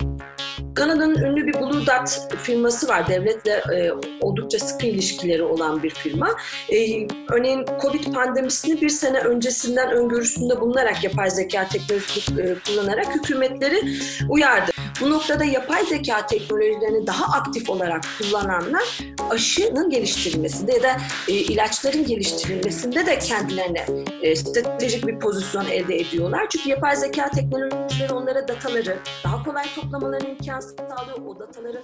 you Kanada'nın ünlü bir Blue Dot firması var. Devletle e, oldukça sıkı ilişkileri olan bir firma. E, örneğin Covid pandemisini bir sene öncesinden öngörüsünde bulunarak yapay zeka teknolojisi e, kullanarak hükümetleri uyardı. Bu noktada yapay zeka teknolojilerini daha aktif olarak kullananlar aşının geliştirilmesinde ya da e, ilaçların geliştirilmesinde de kendilerine e, stratejik bir pozisyon elde ediyorlar. Çünkü yapay zeka teknolojileri onlara dataları daha kolay toplamalarını imkan sağlıyor. O dataları e,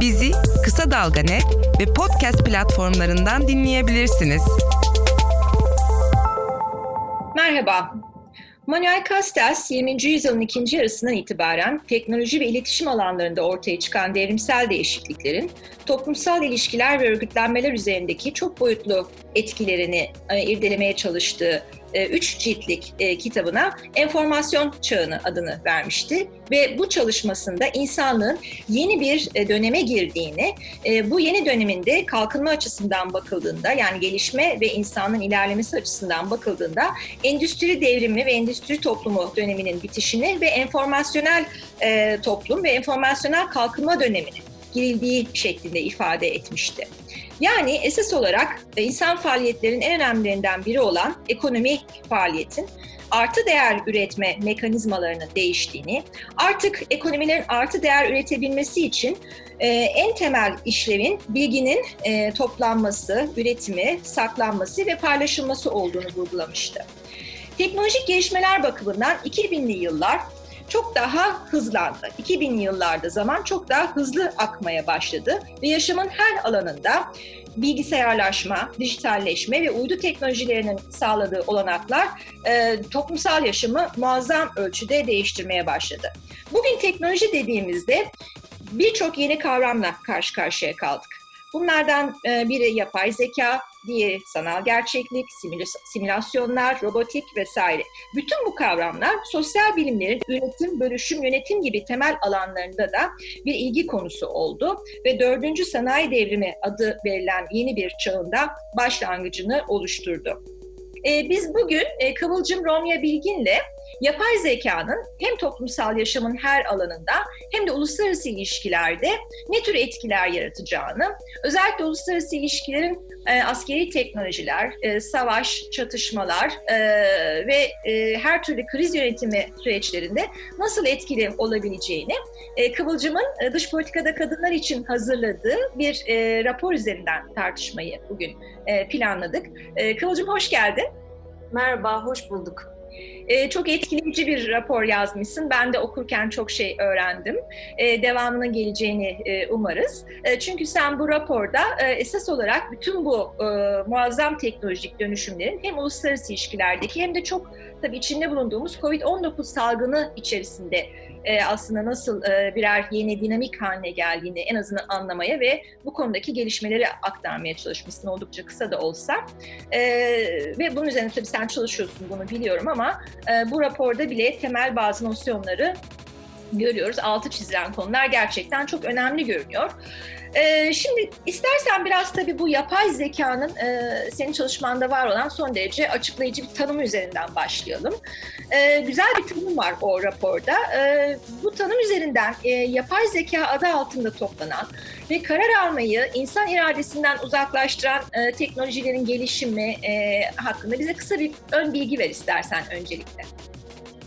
Bizi Kısa Dalga Net ve podcast platformlarından dinleyebilirsiniz. Merhaba. Manuel Castells 20. yüzyılın ikinci yarısından itibaren teknoloji ve iletişim alanlarında ortaya çıkan devrimsel değişikliklerin toplumsal ilişkiler ve örgütlenmeler üzerindeki çok boyutlu etkilerini e, irdelemeye çalıştığı e, üç ciltlik e, kitabına enformasyon çağını adını vermişti ve bu çalışmasında insanlığın yeni bir e, döneme girdiğini, bu yeni döneminde kalkınma açısından bakıldığında yani gelişme ve insanın ilerlemesi açısından bakıldığında endüstri devrimi ve endüstri toplumu döneminin bitişini ve enformasyonel toplum ve enformasyonel kalkınma dönemini girildiği şeklinde ifade etmişti. Yani esas olarak e, insan faaliyetlerinin en önemlilerinden biri olan ekonomik faaliyetin artı değer üretme mekanizmalarının değiştiğini, artık ekonomilerin artı değer üretebilmesi için e, en temel işlevin bilginin e, toplanması, üretimi, saklanması ve paylaşılması olduğunu vurgulamıştı. Teknolojik gelişmeler bakımından 2000'li yıllar çok daha hızlandı. 2000 yıllarda zaman çok daha hızlı akmaya başladı ve yaşamın her alanında bilgisayarlaşma, dijitalleşme ve uydu teknolojilerinin sağladığı olanaklar e, toplumsal yaşamı muazzam ölçüde değiştirmeye başladı. Bugün teknoloji dediğimizde birçok yeni kavramla karşı karşıya kaldık. Bunlardan e, biri yapay zeka, diğeri sanal gerçeklik, simülasyonlar, robotik vesaire. Bütün bu kavramlar sosyal bilimlerin üretim, bölüşüm, yönetim gibi temel alanlarında da bir ilgi konusu oldu ve dördüncü sanayi devrimi adı verilen yeni bir çağında başlangıcını oluşturdu. E, biz bugün e, Kıvılcım Romya Bilgin'le yapay zekanın hem toplumsal yaşamın her alanında hem de uluslararası ilişkilerde ne tür etkiler yaratacağını, özellikle uluslararası ilişkilerin e, askeri teknolojiler, e, savaş, çatışmalar e, ve e, her türlü kriz yönetimi süreçlerinde nasıl etkili olabileceğini e, Kıvılcım'ın e, dış politikada kadınlar için hazırladığı bir e, rapor üzerinden tartışmayı bugün e, planladık. E, Kıvılcım hoş geldin. Merhaba, hoş bulduk. E, çok etkileyici bir rapor yazmışsın. Ben de okurken çok şey öğrendim. E, devamına geleceğini e, umarız. E, çünkü sen bu raporda e, esas olarak bütün bu e, muazzam teknolojik dönüşümlerin hem uluslararası ilişkilerdeki hem de çok tabii içinde bulunduğumuz COVID-19 salgını içerisinde e, aslında nasıl e, birer yeni dinamik haline geldiğini en azından anlamaya ve bu konudaki gelişmeleri aktarmaya çalışmışsın oldukça kısa da olsa. E, ve bunun üzerine tabii sen çalışıyorsun bunu biliyorum ama e, bu raporda bile temel bazı nosyonları görüyoruz. Altı çizilen konular gerçekten çok önemli görünüyor. Ee, şimdi istersen biraz tabii bu yapay zekanın e, senin çalışmanda var olan son derece açıklayıcı bir tanım üzerinden başlayalım. Ee, güzel bir tanım var o raporda. Ee, bu tanım üzerinden e, yapay zeka adı altında toplanan ve karar almayı insan iradesinden uzaklaştıran e, teknolojilerin gelişimi e, hakkında bize kısa bir ön bilgi ver istersen öncelikle.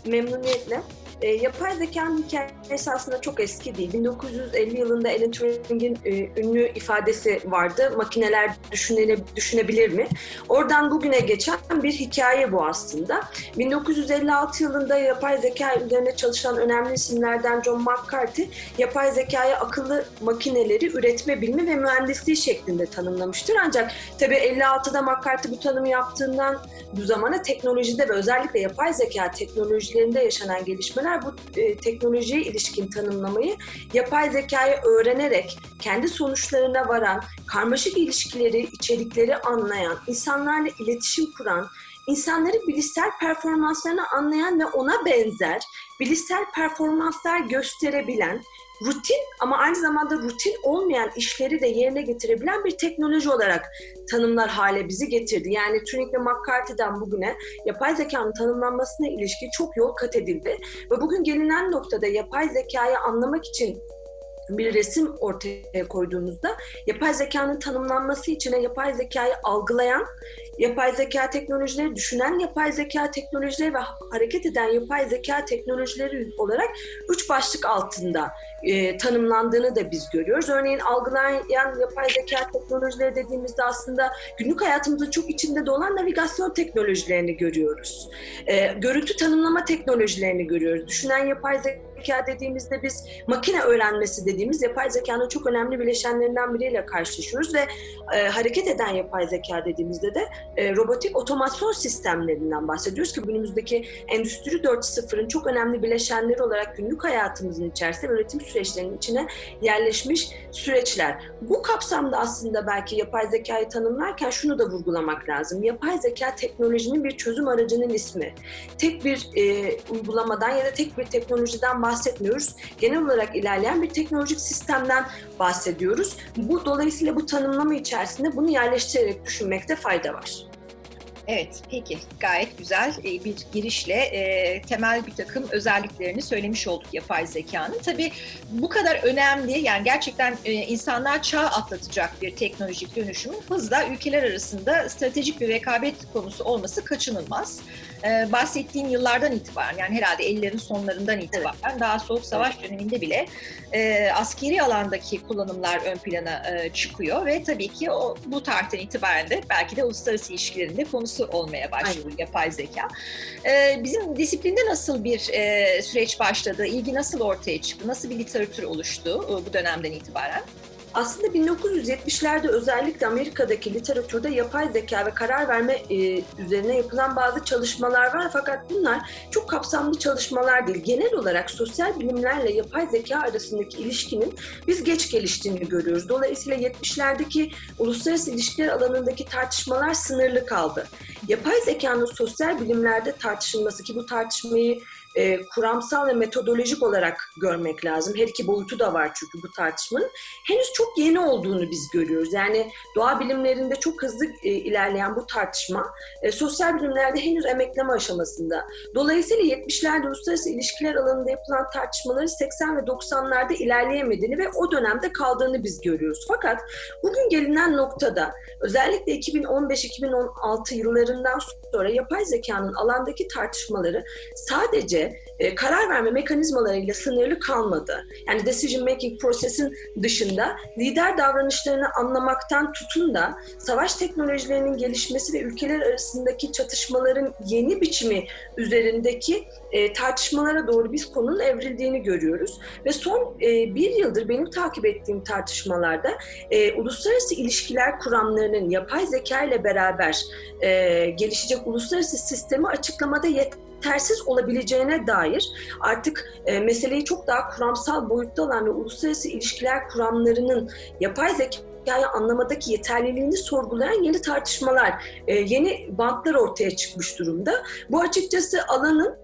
Memnuniyetle. E, yapay zekanın hikayesi aslında çok eski değil. 1950 yılında Alan Turing'in e, ünlü ifadesi vardı. Makineler düşünele, düşünebilir mi? Oradan bugüne geçen bir hikaye bu aslında. 1956 yılında yapay zeka üzerine çalışan önemli isimlerden John McCarthy, yapay zekaya akıllı makineleri üretme bilimi ve mühendisliği şeklinde tanımlamıştır. Ancak tabii 56'da McCarthy bu tanımı yaptığından bu zamana teknolojide ve özellikle yapay zeka teknolojilerinde yaşanan gelişmeler insanlar bu e, teknolojiye ilişkin tanımlamayı yapay zekayı öğrenerek kendi sonuçlarına varan, karmaşık ilişkileri, içerikleri anlayan, insanlarla iletişim kuran, insanları bilişsel performanslarını anlayan ve ona benzer bilişsel performanslar gösterebilen, rutin ama aynı zamanda rutin olmayan işleri de yerine getirebilen bir teknoloji olarak tanımlar hale bizi getirdi. Yani Turing ve McCarthy'den bugüne yapay zekanın tanımlanmasına ilişkin çok yol kat edildi. Ve bugün gelinen noktada yapay zekayı anlamak için bir resim ortaya koyduğumuzda yapay zekanın tanımlanması içine yapay zekayı algılayan, yapay zeka teknolojileri, düşünen yapay zeka teknolojileri ve hareket eden yapay zeka teknolojileri olarak üç başlık altında e, tanımlandığını da biz görüyoruz. Örneğin algılayan yapay zeka teknolojileri dediğimizde aslında günlük hayatımızın çok içinde olan navigasyon teknolojilerini görüyoruz. E, görüntü tanımlama teknolojilerini görüyoruz. Düşünen yapay zeka dediğimizde biz makine öğrenmesi dediğimiz yapay zekanın çok önemli bileşenlerinden biriyle karşılaşıyoruz ve e, hareket eden yapay zeka dediğimizde de e, robotik otomasyon sistemlerinden bahsediyoruz ki günümüzdeki Endüstri 4.0'ın çok önemli bileşenleri olarak günlük hayatımızın içerisinde üretim süreçlerinin içine yerleşmiş süreçler. Bu kapsamda aslında belki yapay zekayı tanımlarken şunu da vurgulamak lazım. Yapay zeka teknolojinin bir çözüm aracının ismi. Tek bir e, uygulamadan ya da tek bir teknolojiden bahsetmiyoruz. Genel olarak ilerleyen bir teknolojik sistemden bahsediyoruz. Bu dolayısıyla bu tanımlama içerisinde bunu yerleştirerek düşünmekte fayda var. Evet, peki. Gayet güzel e, bir girişle e, temel bir takım özelliklerini söylemiş olduk yapay zekanın. Tabii bu kadar önemli, yani gerçekten e, insanlar çağ atlatacak bir teknolojik dönüşümün hızla ülkeler arasında stratejik bir rekabet konusu olması kaçınılmaz e, bahsettiğin yıllardan itibaren yani herhalde 50'lerin sonlarından itibaren evet. daha soğuk savaş evet. döneminde bile e, askeri alandaki kullanımlar ön plana e, çıkıyor ve tabii ki o bu tarihten itibaren de belki de uluslararası ilişkilerinde konusu olmaya başlıyor Aynen. yapay zeka. E, bizim disiplinde nasıl bir e, süreç başladı? İlgi nasıl ortaya çıktı? Nasıl bir literatür oluştu e, bu dönemden itibaren? Aslında 1970'lerde özellikle Amerika'daki literatürde yapay zeka ve karar verme e, üzerine yapılan bazı çalışmalar var fakat bunlar çok kapsamlı çalışmalar değil. Genel olarak sosyal bilimlerle yapay zeka arasındaki ilişkinin biz geç geliştiğini görüyoruz. Dolayısıyla 70'lerdeki uluslararası ilişkiler alanındaki tartışmalar sınırlı kaldı. Yapay zekanın sosyal bilimlerde tartışılması ki bu tartışmayı e, kuramsal ve metodolojik olarak görmek lazım. Her iki boyutu da var çünkü bu tartışmanın. Henüz çok yeni olduğunu biz görüyoruz. Yani doğa bilimlerinde çok hızlı e, ilerleyen bu tartışma e, sosyal bilimlerde henüz emekleme aşamasında. Dolayısıyla 70'lerde uluslararası ilişkiler alanında yapılan tartışmaları 80 ve 90'larda ilerleyemediğini ve o dönemde kaldığını biz görüyoruz. Fakat bugün gelinen noktada özellikle 2015-2016 yıllarından sonra yapay zekanın alandaki tartışmaları sadece e, karar verme mekanizmalarıyla sınırlı kalmadı. Yani decision making prosesin dışında lider davranışlarını anlamaktan tutun da savaş teknolojilerinin gelişmesi ve ülkeler arasındaki çatışmaların yeni biçimi üzerindeki e, tartışmalara doğru biz konunun evrildiğini görüyoruz. Ve son e, bir yıldır benim takip ettiğim tartışmalarda e, uluslararası ilişkiler kuramlarının yapay zeka ile beraber e, gelişecek uluslararası sistemi açıklamada yeterli tersiz olabileceğine dair artık e, meseleyi çok daha kuramsal boyutta olan ve uluslararası ilişkiler kuramlarının yapay zeka anlamadaki yeterliliğini sorgulayan yeni tartışmalar, e, yeni bantlar ortaya çıkmış durumda. Bu açıkçası alanın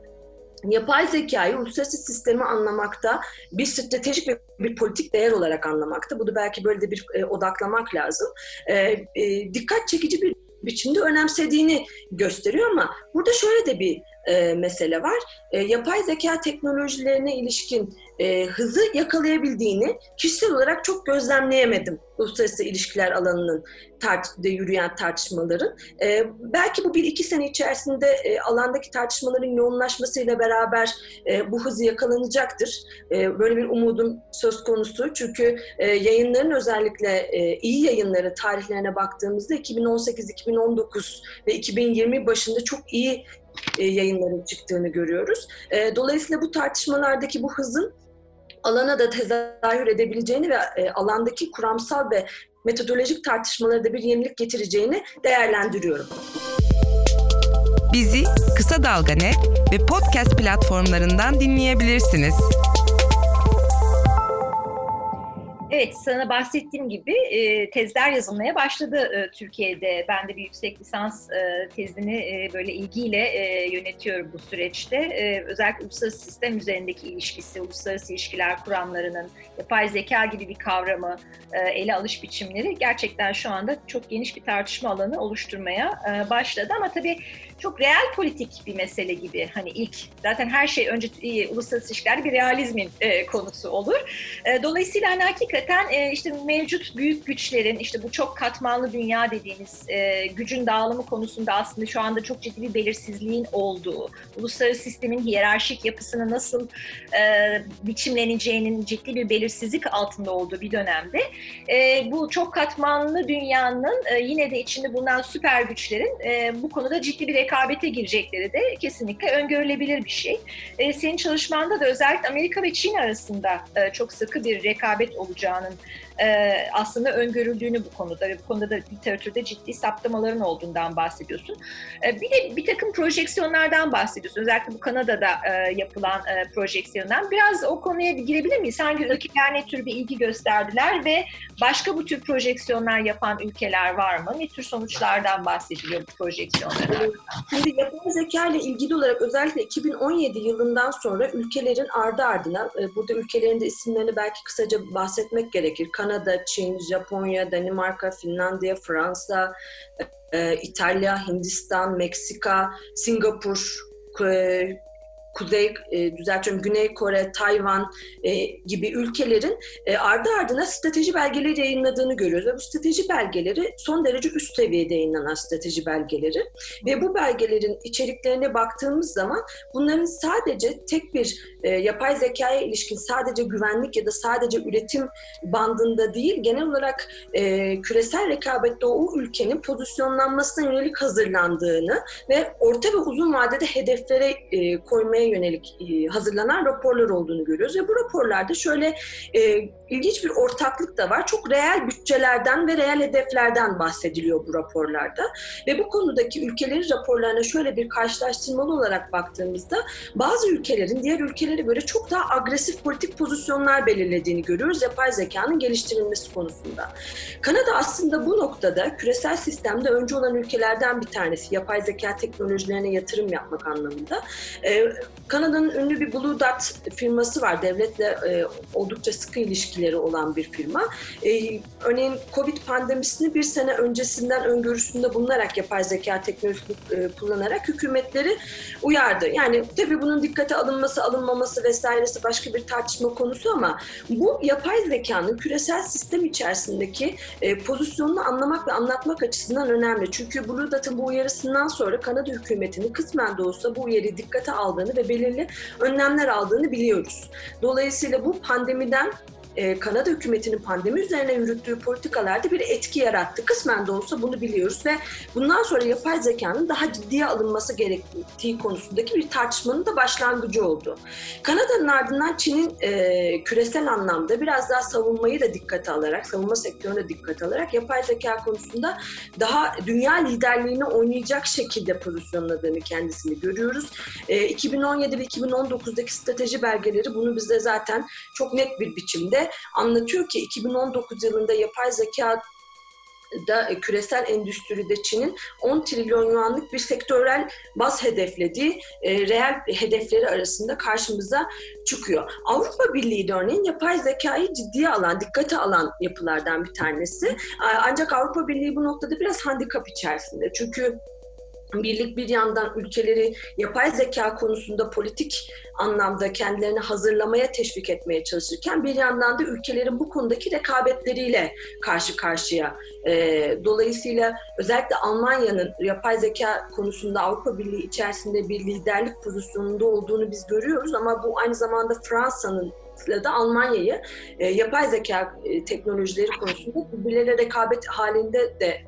yapay zekayı uluslararası sistemi anlamakta bir stratejik ve bir politik değer olarak anlamakta. Bunu belki böyle de bir e, odaklamak lazım. E, dikkat çekici bir biçimde önemsediğini gösteriyor ama burada şöyle de bir e, mesele var. E, yapay zeka teknolojilerine ilişkin e, hızı yakalayabildiğini kişisel olarak çok gözlemleyemedim uluslararası ilişkiler alanının tartışmada yürüyen tartışmaların. E, belki bu bir iki sene içerisinde e, alandaki tartışmaların yoğunlaşmasıyla beraber e, bu hızı yakalanacaktır. E, böyle bir umudum söz konusu. Çünkü e, yayınların özellikle e, iyi yayınları tarihlerine baktığımızda 2018, 2019 ve 2020 başında çok iyi e, yayınların çıktığını görüyoruz. E, dolayısıyla bu tartışmalardaki bu hızın alana da tezahür edebileceğini ve e, alandaki kuramsal ve metodolojik tartışmalara da bir yenilik getireceğini değerlendiriyorum. Bizi Kısa Dalga Net ve podcast platformlarından dinleyebilirsiniz. Evet, sana bahsettiğim gibi e, tezler yazılmaya başladı e, Türkiye'de. Ben de bir yüksek lisans e, tezini e, böyle ilgiyle e, yönetiyorum bu süreçte. E, özellikle uluslararası sistem üzerindeki ilişkisi, uluslararası ilişkiler kuramlarının yapay zeka gibi bir kavramı e, ele alış biçimleri gerçekten şu anda çok geniş bir tartışma alanı oluşturmaya e, başladı. Ama tabii çok real politik bir mesele gibi. Hani ilk zaten her şey önce e, uluslararası ilişkiler bir realizmin e, konusu olur. E, dolayısıyla hani hakikaten e, işte mevcut büyük güçlerin işte bu çok katmanlı dünya dediğimiz e, gücün dağılımı konusunda aslında şu anda çok ciddi bir belirsizliğin olduğu, uluslararası sistemin hiyerarşik yapısını nasıl e, biçimleneceğinin ciddi bir belirsizlik altında olduğu bir dönemde e, bu çok katmanlı dünyanın e, yine de içinde bulunan süper güçlerin e, bu konuda ciddi bir rekabete girecekleri de kesinlikle öngörülebilir bir şey. E, senin çalışmanda da özellikle Amerika ve Çin arasında e, çok sıkı bir rekabet John e, aslında öngörüldüğünü bu konuda ve bu konuda da literatürde ciddi saptamaların olduğundan bahsediyorsun. E, bir de bir takım projeksiyonlardan bahsediyorsun. Özellikle bu Kanada'da e, yapılan e, projeksiyondan. Biraz o konuya girebilir miyiz? Hangi ülkeler ne tür bir ilgi gösterdiler ve başka bu tür projeksiyonlar yapan ülkeler var mı? Ne tür sonuçlardan bahsediliyor bu projeksiyonlardan? Şimdi yapay zeka ile ilgili olarak özellikle 2017 yılından sonra ülkelerin ardı ardına, e, burada ülkelerin de isimlerini belki kısaca bahsetmek gerekir. Kanada, Çin, Japonya, Danimarka, Finlandiya, Fransa, e, İtalya, Hindistan, Meksika, Singapur, e, Kuzey, e, düzeltiyorum Güney Kore, Tayvan e, gibi ülkelerin e, ardı ardına strateji belgeleri yayınladığını görüyoruz. Ve bu strateji belgeleri son derece üst seviyede yayınlanan strateji belgeleri. Ve bu belgelerin içeriklerine baktığımız zaman bunların sadece tek bir e, yapay zekaya ilişkin sadece güvenlik ya da sadece üretim bandında değil, genel olarak e, küresel rekabette o ülkenin pozisyonlanmasına yönelik hazırlandığını ve orta ve uzun vadede hedeflere e, koymaya yönelik e, hazırlanan raporlar olduğunu görüyoruz. Ve bu raporlarda şöyle e, ilginç bir ortaklık da var. Çok reel bütçelerden ve reel hedeflerden bahsediliyor bu raporlarda. Ve bu konudaki ülkelerin raporlarına şöyle bir karşılaştırmalı olarak baktığımızda bazı ülkelerin diğer ülkelere göre çok daha agresif politik pozisyonlar belirlediğini görüyoruz yapay zekanın geliştirilmesi konusunda. Kanada aslında bu noktada küresel sistemde önce olan ülkelerden bir tanesi yapay zeka teknolojilerine yatırım yapmak anlamında. Ee, Kanada'nın ünlü bir Blue Dot firması var. Devletle e, oldukça sıkı ilişkileri olan bir firma. E, örneğin Covid pandemisini bir sene öncesinden öngörüsünde bulunarak yapay zeka teknolojisini e, kullanarak hükümetleri uyardı. Yani tabii bunun dikkate alınması, alınmaması vesairesi başka bir tartışma konusu ama bu yapay zekanın küresel sistem içerisindeki e, pozisyonunu anlamak ve anlatmak açısından önemli. Çünkü Blue Dot'ın bu uyarısından sonra Kanada hükümetinin kısmen de olsa bu uyarıyı dikkate aldığını ve belirli önlemler aldığını biliyoruz. Dolayısıyla bu pandemiden e, Kanada hükümetinin pandemi üzerine yürüttüğü politikalarda bir etki yarattı. Kısmen de olsa bunu biliyoruz ve bundan sonra yapay zekanın daha ciddiye alınması gerektiği konusundaki bir tartışmanın da başlangıcı oldu. Kanada'nın ardından Çin'in e, küresel anlamda biraz daha savunmayı da dikkate alarak, savunma sektörüne dikkate alarak yapay zeka konusunda daha dünya liderliğini oynayacak şekilde pozisyonladığını kendisini görüyoruz. E, 2017 ve 2019'daki strateji belgeleri bunu bize zaten çok net bir biçimde anlatıyor ki 2019 yılında yapay zeka da küresel endüstride Çin'in 10 trilyon yuanlık bir sektörel baz hedeflediği e, reel hedefleri arasında karşımıza çıkıyor. Avrupa Birliği de örneğin yapay zekayı ciddiye alan, dikkate alan yapılardan bir tanesi. Ancak Avrupa Birliği bu noktada biraz handikap içerisinde. Çünkü Birlik bir yandan ülkeleri yapay zeka konusunda politik anlamda kendilerini hazırlamaya teşvik etmeye çalışırken bir yandan da ülkelerin bu konudaki rekabetleriyle karşı karşıya. E, dolayısıyla özellikle Almanya'nın yapay zeka konusunda Avrupa Birliği içerisinde bir liderlik pozisyonunda olduğunu biz görüyoruz ama bu aynı zamanda Fransa'nın da Almanya'yı e, yapay zeka e, teknolojileri konusunda birbirleriyle rekabet halinde de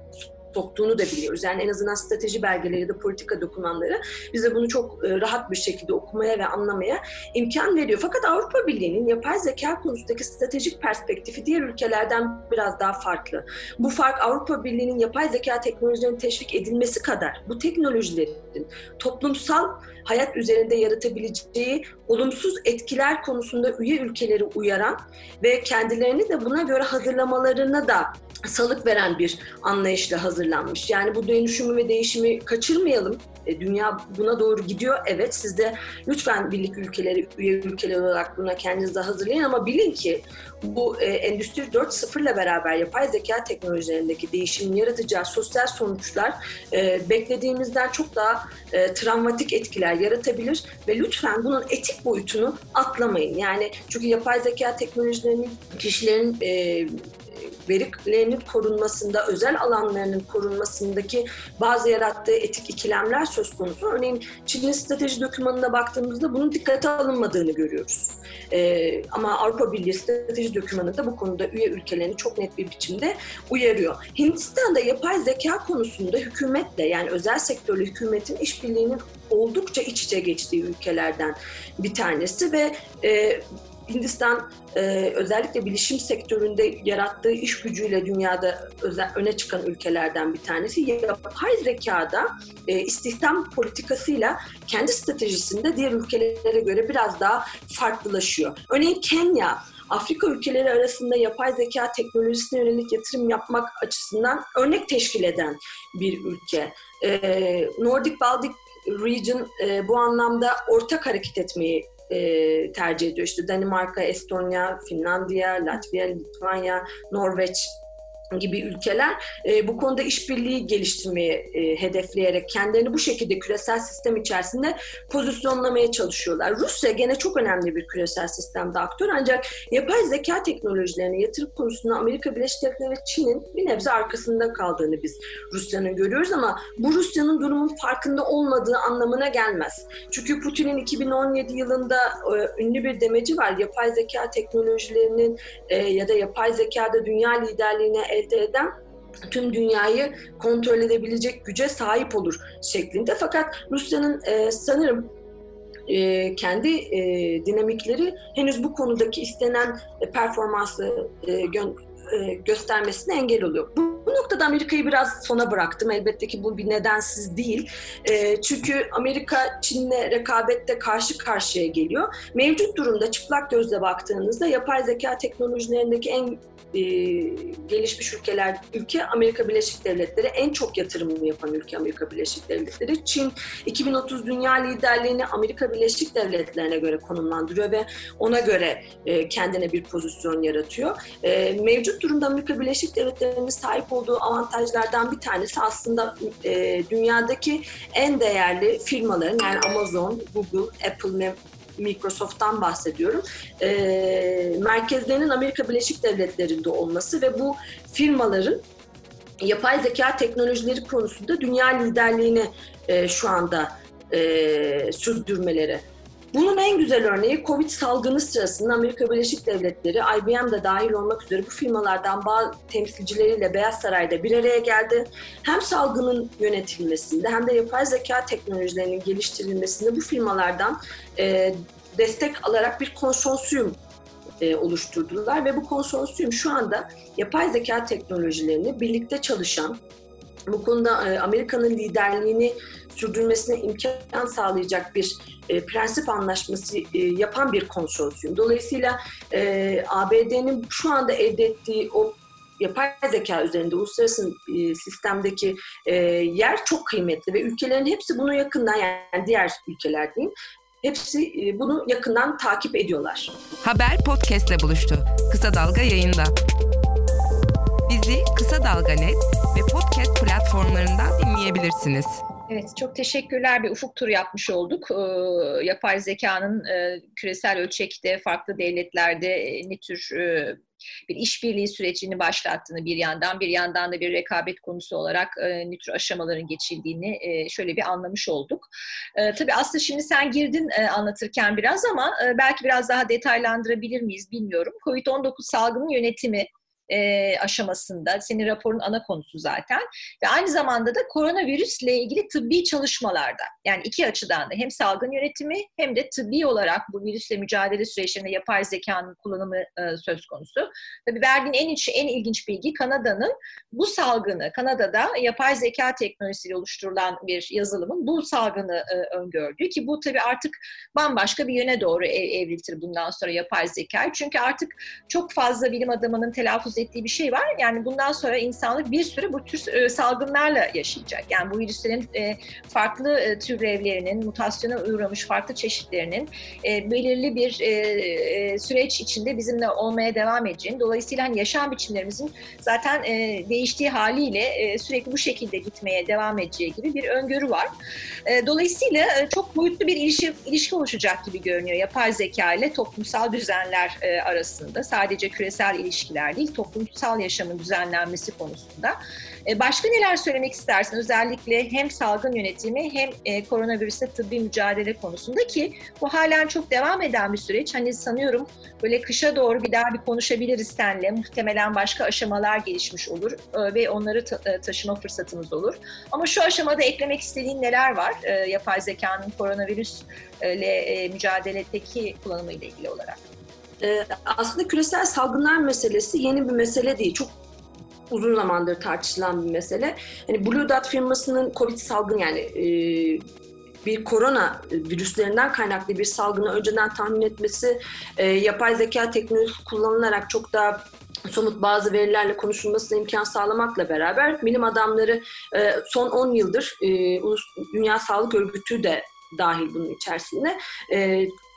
soktuğunu da biliyoruz. Yani en azından strateji belgeleri ya da politika dokümanları bize bunu çok e, rahat bir şekilde okumaya ve anlamaya imkan veriyor. Fakat Avrupa Birliği'nin yapay zeka konusundaki stratejik perspektifi diğer ülkelerden biraz daha farklı. Bu fark Avrupa Birliği'nin yapay zeka teknolojilerinin teşvik edilmesi kadar bu teknolojilerin toplumsal hayat üzerinde yaratabileceği olumsuz etkiler konusunda üye ülkeleri uyaran ve kendilerini de buna göre hazırlamalarına da salık veren bir anlayışla hazırlanmış. Yani bu dönüşümü ve değişimi kaçırmayalım. E, dünya buna doğru gidiyor. Evet siz de lütfen birlik ülkeleri, üye ülkeler olarak buna kendinizi hazırlayın ama bilin ki bu e, Endüstri 4.0 ile beraber yapay zeka teknolojilerindeki değişimin yaratacağı sosyal sonuçlar e, beklediğimizden çok daha e, travmatik etkiler yaratabilir ve lütfen bunun etik boyutunu atlamayın. Yani çünkü yapay zeka teknolojilerinin kişilerin e, verilerinin korunmasında, özel alanlarının korunmasındaki bazı yarattığı etik ikilemler söz konusu. Örneğin Çin'in strateji dokümanına baktığımızda bunun dikkate alınmadığını görüyoruz. Ee, ama Avrupa Birliği strateji dokümanında bu konuda üye ülkelerini çok net bir biçimde uyarıyor. Hindistan'da yapay zeka konusunda hükümetle yani özel sektörlü hükümetin işbirliğinin oldukça iç içe geçtiği ülkelerden bir tanesi ve e, Hindistan e, özellikle bilişim sektöründe yarattığı iş gücüyle dünyada özel, öne çıkan ülkelerden bir tanesi. Yapay zekada e, istihdam politikasıyla kendi stratejisinde diğer ülkelere göre biraz daha farklılaşıyor. Örneğin Kenya Afrika ülkeleri arasında yapay zeka teknolojisine yönelik yatırım yapmak açısından örnek teşkil eden bir ülke. E, Nordic Baltic Region e, bu anlamda ortak hareket etmeyi e, tercih ediyor. İşte Danimarka, Estonya, Finlandiya, Latvia, Litvanya, Norveç gibi ülkeler e, bu konuda işbirliği geliştirmeyi e, hedefleyerek kendilerini bu şekilde küresel sistem içerisinde pozisyonlamaya çalışıyorlar. Rusya gene çok önemli bir küresel sistemde aktör ancak yapay zeka teknolojilerine yatırım konusunda Amerika Birleşik Devletleri ve Çin'in bir nebze arkasında kaldığını biz Rusya'nın görüyoruz ama bu Rusya'nın durumun farkında olmadığı anlamına gelmez. Çünkü Putin'in 2017 yılında e, ünlü bir demeci var. Yapay zeka teknolojilerinin e, ya da yapay zekada dünya liderliğine elde eden tüm dünyayı kontrol edebilecek güce sahip olur şeklinde. Fakat Rusya'nın e, sanırım e, kendi e, dinamikleri henüz bu konudaki istenen e, performansı e, gö e, göstermesine engel oluyor. Bu, bu noktada Amerika'yı biraz sona bıraktım. Elbette ki bu bir nedensiz değil. E, çünkü Amerika Çin'le rekabette karşı karşıya geliyor. Mevcut durumda çıplak gözle baktığınızda yapay zeka teknolojilerindeki en e, gelişmiş ülkeler ülke Amerika Birleşik Devletleri en çok yatırımını yapan ülke Amerika Birleşik Devletleri. Çin 2030 dünya liderliğini Amerika Birleşik Devletleri'ne göre konumlandırıyor ve ona göre e, kendine bir pozisyon yaratıyor. E, mevcut durumda Amerika Birleşik Devletleri'nin sahip olduğu avantajlardan bir tanesi aslında e, dünyadaki en değerli firmaların yani Amazon, Google, Apple Microsoft'tan bahsediyorum. E, merkezlerinin Amerika Birleşik Devletleri'nde olması ve bu firmaların yapay zeka teknolojileri konusunda dünya liderliğini e, şu anda e, sürdürmeleri. Bunun en güzel örneği Covid salgını sırasında Amerika Birleşik Devletleri, IBM de dahil olmak üzere bu firmalardan bazı temsilcileriyle Beyaz Saray'da bir araya geldi. Hem salgının yönetilmesinde hem de yapay zeka teknolojilerinin geliştirilmesinde bu firmalardan e, destek alarak bir konsorsiyum e, oluşturdular ve bu konsorsiyum şu anda yapay zeka teknolojilerini birlikte çalışan, bu konuda e, Amerika'nın liderliğini sürdürmesine imkan sağlayacak bir e, prensip anlaşması e, yapan bir konsorsiyum. Dolayısıyla e, ABD'nin şu anda elde ettiği o yapay zeka üzerinde uluslararası e, sistemdeki e, yer çok kıymetli ve ülkelerin hepsi bunu yakından yani diğer ülkeler diyeyim hepsi e, bunu yakından takip ediyorlar. Haber podcastle buluştu. Kısa Dalga yayında. Bizi Kısa Dalga Net ve podcast platformlarından dinleyebilirsiniz. Evet, çok teşekkürler. Bir ufuk turu yapmış olduk. Ee, yapay zekanın e, küresel ölçekte, farklı devletlerde e, ne tür e, bir işbirliği sürecini başlattığını bir yandan, bir yandan da bir rekabet konusu olarak e, ne tür aşamaların geçildiğini e, şöyle bir anlamış olduk. E, tabii aslında şimdi sen girdin e, anlatırken biraz ama e, belki biraz daha detaylandırabilir miyiz bilmiyorum. Covid-19 salgının yönetimi e, aşamasında. Senin raporun ana konusu zaten. Ve aynı zamanda da koronavirüsle ilgili tıbbi çalışmalarda. Yani iki açıdan da hem salgın yönetimi hem de tıbbi olarak bu virüsle mücadele süreçlerinde yapay zekanın kullanımı e, söz konusu. Tabii verdiğin en, en ilginç bilgi Kanada'nın bu salgını, Kanada'da yapay zeka teknolojisiyle oluşturulan bir yazılımın bu salgını e, öngördüğü ki bu tabii artık bambaşka bir yöne doğru ev, evriltir bundan sonra yapay zeka. Çünkü artık çok fazla bilim adamının telaffuz ettiği bir şey var. Yani bundan sonra insanlık bir süre bu tür e, salgınlarla yaşayacak. Yani bu virüslerin e, farklı e, türevlerinin, mutasyona uğramış farklı çeşitlerinin belirli bir süreç içinde bizimle olmaya devam edeceğini, dolayısıyla hani yaşam biçimlerimizin zaten değiştiği haliyle sürekli bu şekilde gitmeye devam edeceği gibi bir öngörü var. Dolayısıyla çok boyutlu bir ilişki, ilişki oluşacak gibi görünüyor yapay zeka ile toplumsal düzenler arasında. Sadece küresel ilişkiler değil, toplumsal yaşamın düzenlenmesi konusunda. E, başka neler söylemek istersin? Özellikle hem salgın yönetimi hem e, koronavirüsle tıbbi mücadele konusunda ki bu halen çok devam eden bir süreç. Hani sanıyorum böyle kışa doğru bir daha bir konuşabiliriz seninle. Muhtemelen başka aşamalar gelişmiş olur e, ve onları e, taşıma fırsatımız olur. Ama şu aşamada eklemek istediğin neler var? Yapay zekanın koronavirüsle mücadeledeki kullanımı ile ilgili olarak. E, aslında küresel salgınlar meselesi yeni bir mesele değil. Çok uzun zamandır tartışılan bir mesele. Hani Blue Dot firmasının Covid salgın yani e, bir korona virüslerinden kaynaklı bir salgını önceden tahmin etmesi, e, yapay zeka teknolojisi kullanılarak çok daha somut bazı verilerle konuşulmasına imkan sağlamakla beraber bilim adamları e, son 10 yıldır Dünya Sağlık Örgütü de dahil bunun içerisinde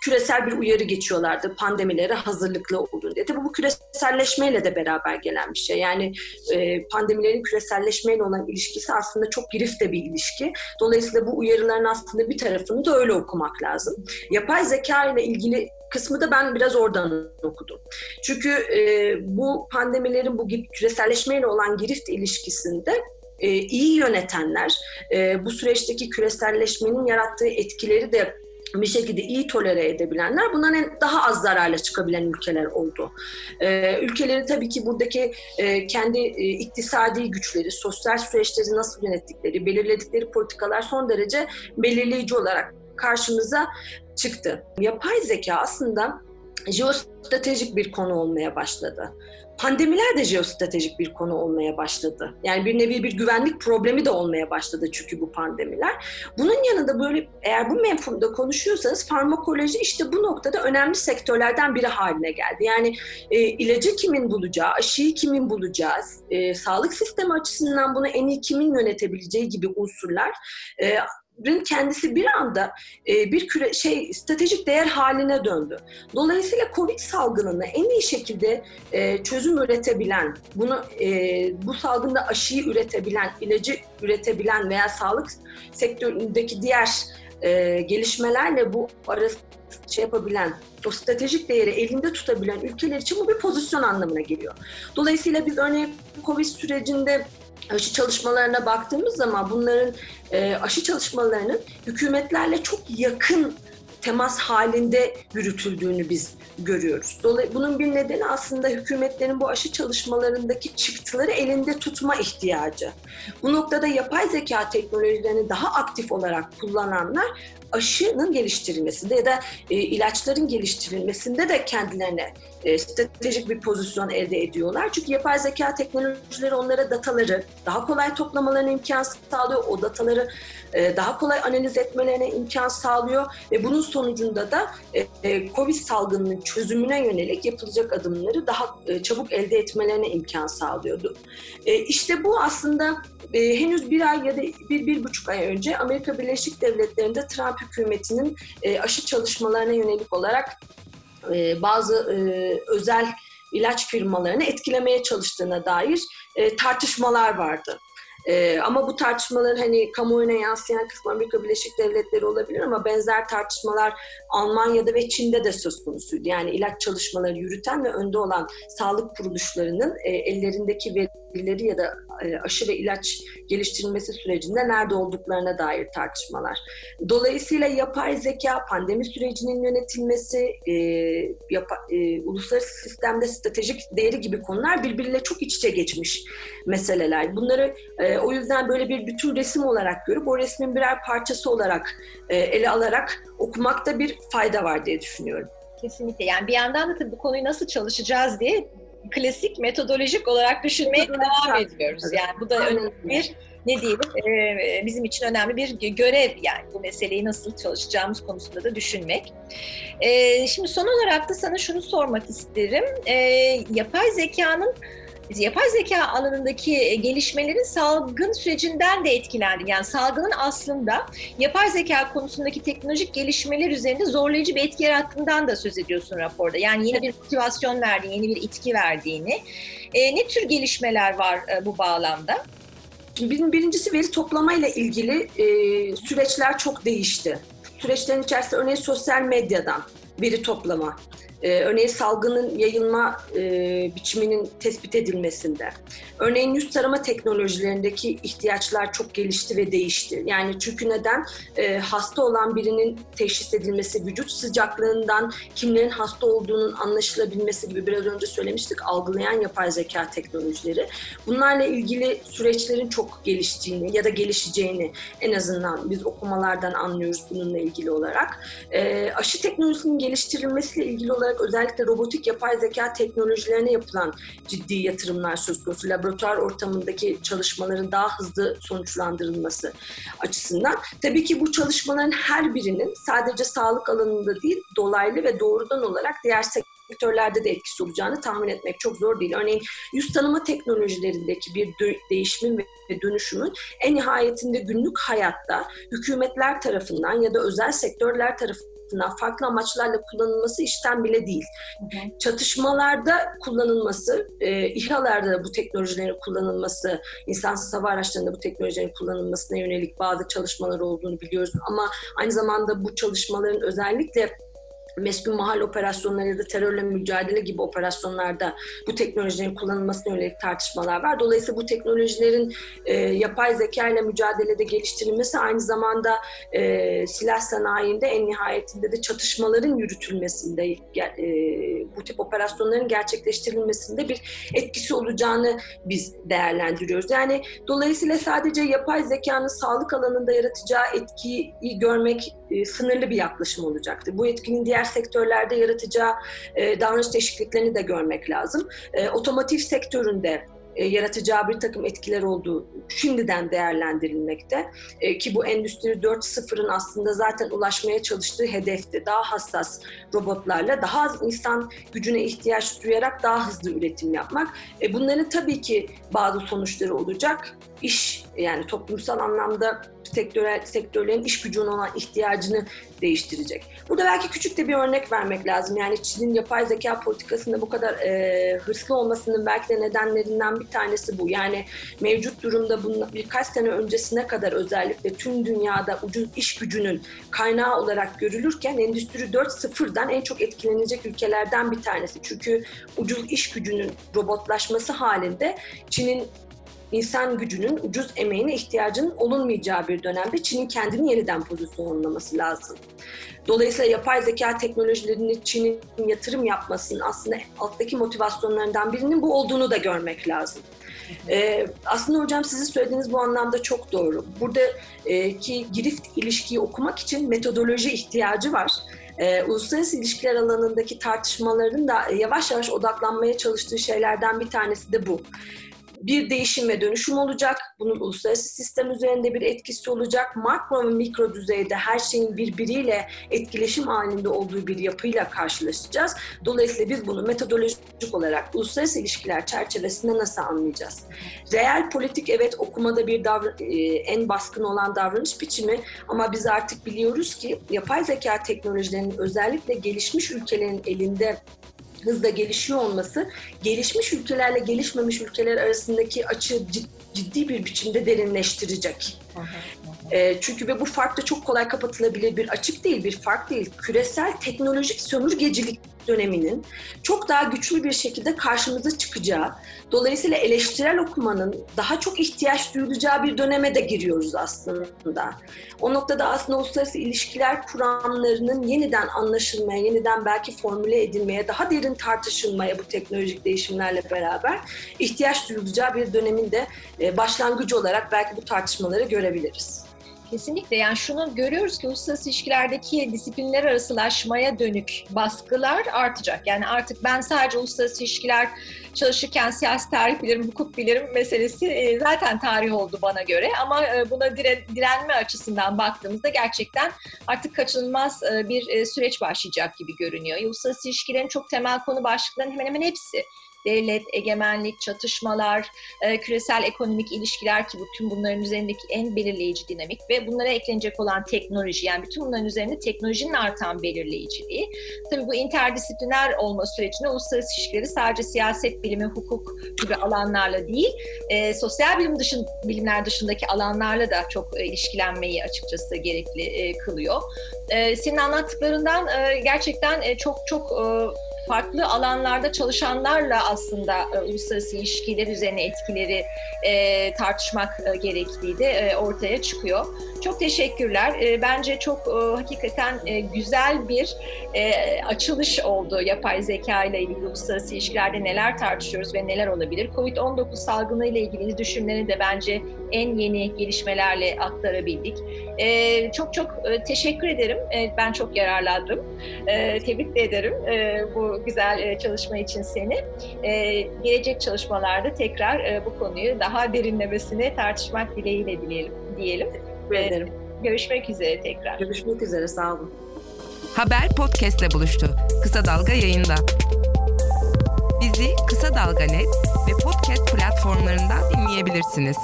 küresel bir uyarı geçiyorlardı pandemilere hazırlıklı olun diye. Tabii bu küreselleşmeyle de beraber gelen bir şey. Yani e, pandemilerin küreselleşmeyle olan ilişkisi aslında çok girifte bir ilişki. Dolayısıyla bu uyarıların aslında bir tarafını da öyle okumak lazım. Yapay zeka ile ilgili kısmı da ben biraz oradan okudum. Çünkü e, bu pandemilerin bu küreselleşmeyle olan girift ilişkisinde e, iyi yönetenler e, bu süreçteki küreselleşmenin yarattığı etkileri de bir şekilde iyi tolere edebilenler bundan daha az zararla çıkabilen ülkeler oldu. Ee, ülkeleri tabii ki buradaki e, kendi e, iktisadi güçleri, sosyal süreçleri nasıl yönettikleri, belirledikleri politikalar son derece belirleyici olarak karşımıza çıktı. Yapay zeka aslında jeostratejik bir konu olmaya başladı pandemiler de jeostratejik bir konu olmaya başladı. Yani bir nevi bir güvenlik problemi de olmaya başladı çünkü bu pandemiler. Bunun yanında böyle eğer bu menfumda konuşuyorsanız farmakoloji işte bu noktada önemli sektörlerden biri haline geldi. Yani e, ilacı kimin bulacağı, aşıyı kimin bulacağı, e, sağlık sistemi açısından bunu en iyi kimin yönetebileceği gibi unsurlar e, kendisi bir anda e, bir küre, şey stratejik değer haline döndü. Dolayısıyla Covid salgınını en iyi şekilde e, çözüm üretebilen, bunu e, bu salgında aşıyı üretebilen, ilacı üretebilen veya sağlık sektöründeki diğer e, gelişmelerle bu arası şey yapabilen, o stratejik değeri elinde tutabilen ülkeler için bu bir pozisyon anlamına geliyor. Dolayısıyla biz örneğin Covid sürecinde aşı çalışmalarına baktığımız zaman bunların e, aşı çalışmalarının hükümetlerle çok yakın temas halinde yürütüldüğünü biz görüyoruz. Dolayısıyla bunun bir nedeni aslında hükümetlerin bu aşı çalışmalarındaki çıktıları elinde tutma ihtiyacı. Bu noktada yapay zeka teknolojilerini daha aktif olarak kullananlar aşının geliştirilmesinde ya da e, ilaçların geliştirilmesinde de kendilerine e, stratejik bir pozisyon elde ediyorlar. Çünkü yapay zeka teknolojileri onlara dataları daha kolay toplamalarına imkan sağlıyor. O dataları e, daha kolay analiz etmelerine imkan sağlıyor ve bunun sonucunda da e, e, COVID salgınının çözümüne yönelik yapılacak adımları daha e, çabuk elde etmelerine imkan sağlıyordu. E, işte bu aslında e, henüz bir ay ya da bir, bir buçuk ay önce Amerika Birleşik Devletleri'nde Trump hükümetinin e, aşı çalışmalarına yönelik olarak e, bazı e, özel ilaç firmalarını etkilemeye çalıştığına dair tartışmalar vardı. Ee, ama bu tartışmaların hani kamuoyuna yansıyan kısmı Amerika Birleşik Devletleri olabilir ama benzer tartışmalar Almanya'da ve Çin'de de söz konusuydu. Yani ilaç çalışmaları yürüten ve önde olan sağlık kuruluşlarının e, ellerindeki verileri ya da e, aşı ve ilaç geliştirilmesi sürecinde nerede olduklarına dair tartışmalar. Dolayısıyla yapay zeka, pandemi sürecinin yönetilmesi, e, yapa, e, uluslararası sistemde stratejik değeri gibi konular birbiriyle çok iç içe geçmiş meseleler. Bunları e, o yüzden böyle bir bütün resim olarak görüp o resmin birer parçası olarak e, ele alarak okumakta bir fayda var diye düşünüyorum. Kesinlikle. Yani bir yandan da tabii bu konuyu nasıl çalışacağız diye klasik metodolojik olarak düşünmeye devam ediyoruz. Yani bu da önemli bir ne diyelim e, bizim için önemli bir görev yani bu meseleyi nasıl çalışacağımız konusunda da düşünmek. E, şimdi son olarak da sana şunu sormak isterim. E, yapay zekanın yapay zeka alanındaki e, gelişmelerin salgın sürecinden de etkilendik. Yani salgının aslında yapay zeka konusundaki teknolojik gelişmeler üzerinde zorlayıcı bir etki yarattığından da söz ediyorsun raporda. Yani yeni bir motivasyon verdiğini, yeni bir itki verdiğini. E, ne tür gelişmeler var e, bu bağlamda? Birincisi veri toplamayla ilgili e, süreçler çok değişti. Süreçlerin içerisinde örneğin sosyal medyadan veri toplama, e, örneğin salgının yayılma e, biçiminin tespit edilmesinde. Örneğin yüz tarama teknolojilerindeki ihtiyaçlar çok gelişti ve değişti. Yani çünkü neden? E, hasta olan birinin teşhis edilmesi, vücut sıcaklığından kimlerin hasta olduğunun anlaşılabilmesi gibi biraz önce söylemiştik algılayan yapay zeka teknolojileri. Bunlarla ilgili süreçlerin çok geliştiğini ya da gelişeceğini en azından biz okumalardan anlıyoruz bununla ilgili olarak. E, aşı teknolojisinin geliştirilmesiyle ilgili olarak olarak özellikle robotik yapay zeka teknolojilerine yapılan ciddi yatırımlar söz konusu. Laboratuvar ortamındaki çalışmaların daha hızlı sonuçlandırılması açısından. Tabii ki bu çalışmaların her birinin sadece sağlık alanında değil, dolaylı ve doğrudan olarak diğer sektörlerde de etkisi olacağını tahmin etmek çok zor değil. Örneğin yüz tanıma teknolojilerindeki bir değişimin ve dönüşümün en nihayetinde günlük hayatta hükümetler tarafından ya da özel sektörler tarafından tarafından farklı amaçlarla kullanılması işten bile değil. Çatışmalarda kullanılması, e, İHA'larda da bu teknolojilerin kullanılması, insansız hava araçlarında bu teknolojilerin kullanılmasına yönelik bazı çalışmalar olduğunu biliyoruz. Ama aynı zamanda bu çalışmaların özellikle meskun mahal operasyonları ya da terörle mücadele gibi operasyonlarda bu teknolojilerin kullanılmasına yönelik tartışmalar var. Dolayısıyla bu teknolojilerin e, yapay zeka ile mücadelede geliştirilmesi aynı zamanda e, silah sanayinde en nihayetinde de çatışmaların yürütülmesinde, e, bu tip operasyonların gerçekleştirilmesinde bir etkisi olacağını biz değerlendiriyoruz. Yani dolayısıyla sadece yapay zekanın sağlık alanında yaratacağı etkiyi görmek e, sınırlı bir yaklaşım olacaktır. Bu etkinin diğer sektörlerde yaratacağı davranış değişikliklerini de görmek lazım. Otomotiv sektöründe e, yaratacağı bir takım etkiler olduğu şimdiden değerlendirilmekte. E, ki bu Endüstri 4.0'ın aslında zaten ulaşmaya çalıştığı hedefte daha hassas robotlarla daha az insan gücüne ihtiyaç duyarak daha hızlı üretim yapmak. E, bunların tabii ki bazı sonuçları olacak. İş yani toplumsal anlamda sektörel, sektörlerin iş gücüne olan ihtiyacını değiştirecek. Burada belki küçük de bir örnek vermek lazım. Yani Çin'in yapay zeka politikasında bu kadar e, hırslı olmasının belki de nedenlerinden bir tanesi bu. Yani mevcut durumda bunun birkaç sene öncesine kadar özellikle tüm dünyada ucuz iş gücünün kaynağı olarak görülürken Endüstri 4.0'dan en çok etkilenecek ülkelerden bir tanesi. Çünkü ucuz iş gücünün robotlaşması halinde Çin'in insan gücünün ucuz emeğine ihtiyacının olunmayacağı bir dönemde Çin'in kendini yeniden pozisyonlaması lazım. Dolayısıyla yapay zeka teknolojilerini Çin'in yatırım yapmasının aslında alttaki motivasyonlarından birinin bu olduğunu da görmek lazım. Ee, aslında hocam sizin söylediğiniz bu anlamda çok doğru. Buradaki e, girift ilişkiyi okumak için metodoloji ihtiyacı var. Ee, uluslararası ilişkiler alanındaki tartışmaların da yavaş yavaş odaklanmaya çalıştığı şeylerden bir tanesi de bu bir değişim ve dönüşüm olacak. Bunun uluslararası sistem üzerinde bir etkisi olacak. Makro ve mikro düzeyde her şeyin birbiriyle etkileşim halinde olduğu bir yapıyla karşılaşacağız. Dolayısıyla biz bunu metodolojik olarak uluslararası ilişkiler çerçevesinde nasıl anlayacağız? Reel politik evet okumada bir davran e, en baskın olan davranış biçimi ama biz artık biliyoruz ki yapay zeka teknolojilerinin özellikle gelişmiş ülkelerin elinde hızla gelişiyor olması gelişmiş ülkelerle gelişmemiş ülkeler arasındaki açı ciddi bir biçimde derinleştirecek. E, çünkü ve bu fark da çok kolay kapatılabilir bir açık değil, bir fark değil. Küresel teknolojik sömürgecilik döneminin çok daha güçlü bir şekilde karşımıza çıkacağı, dolayısıyla eleştirel okumanın daha çok ihtiyaç duyulacağı bir döneme de giriyoruz aslında. O noktada aslında uluslararası ilişkiler kuramlarının yeniden anlaşılmaya, yeniden belki formüle edilmeye, daha derin tartışılmaya bu teknolojik değişimlerle beraber ihtiyaç duyulacağı bir dönemin de e, başlangıcı olarak belki bu tartışmaları görebiliriz. Kesinlikle yani şunu görüyoruz ki uluslararası ilişkilerdeki disiplinler arasılaşmaya dönük baskılar artacak. Yani artık ben sadece uluslararası ilişkiler çalışırken siyasi tarih bilirim, hukuk bilirim meselesi e, zaten tarih oldu bana göre. Ama e, buna direnme açısından baktığımızda gerçekten artık kaçınılmaz e, bir süreç başlayacak gibi görünüyor. Uluslararası ilişkilerin çok temel konu başlıklarının hemen hemen hepsi devlet, egemenlik, çatışmalar, e, küresel ekonomik ilişkiler ki bütün bunların üzerindeki en belirleyici dinamik ve bunlara eklenecek olan teknoloji yani bütün bunların üzerinde teknolojinin artan belirleyiciliği. Tabii bu interdisipliner olma sürecinde uluslararası ilişkileri sadece siyaset bilimi, hukuk gibi alanlarla değil, e, sosyal bilim dışın, bilimler dışındaki alanlarla da çok e, ilişkilenmeyi açıkçası gerekli e, kılıyor. E, senin anlattıklarından e, gerçekten e, çok çok e, farklı alanlarda çalışanlarla aslında e, uluslararası ilişkiler üzerine etkileri e, tartışmak e, gerektiği de ortaya çıkıyor. Çok teşekkürler. Bence çok hakikaten güzel bir açılış oldu yapay zeka ile ilgili uluslararası ilişkilerde neler tartışıyoruz ve neler olabilir. Covid-19 salgını ile ilgili düşünmeleri de bence en yeni gelişmelerle aktarabildik. E, çok çok e, teşekkür ederim. E, ben çok yararlandım. E, tebrik de ederim e, bu güzel e, çalışma için seni. E, gelecek çalışmalarda tekrar e, bu konuyu daha derinlemesine tartışmak dileğiyle dileyelim. diyelim. Teşekkür ederim. Görüşmek üzere tekrar. Görüşmek üzere. Sağ olun. Haber podcastle buluştu. Kısa Dalga yayında. Bizi Kısa Dalga Net ve podcast platformlarından dinleyebilirsiniz.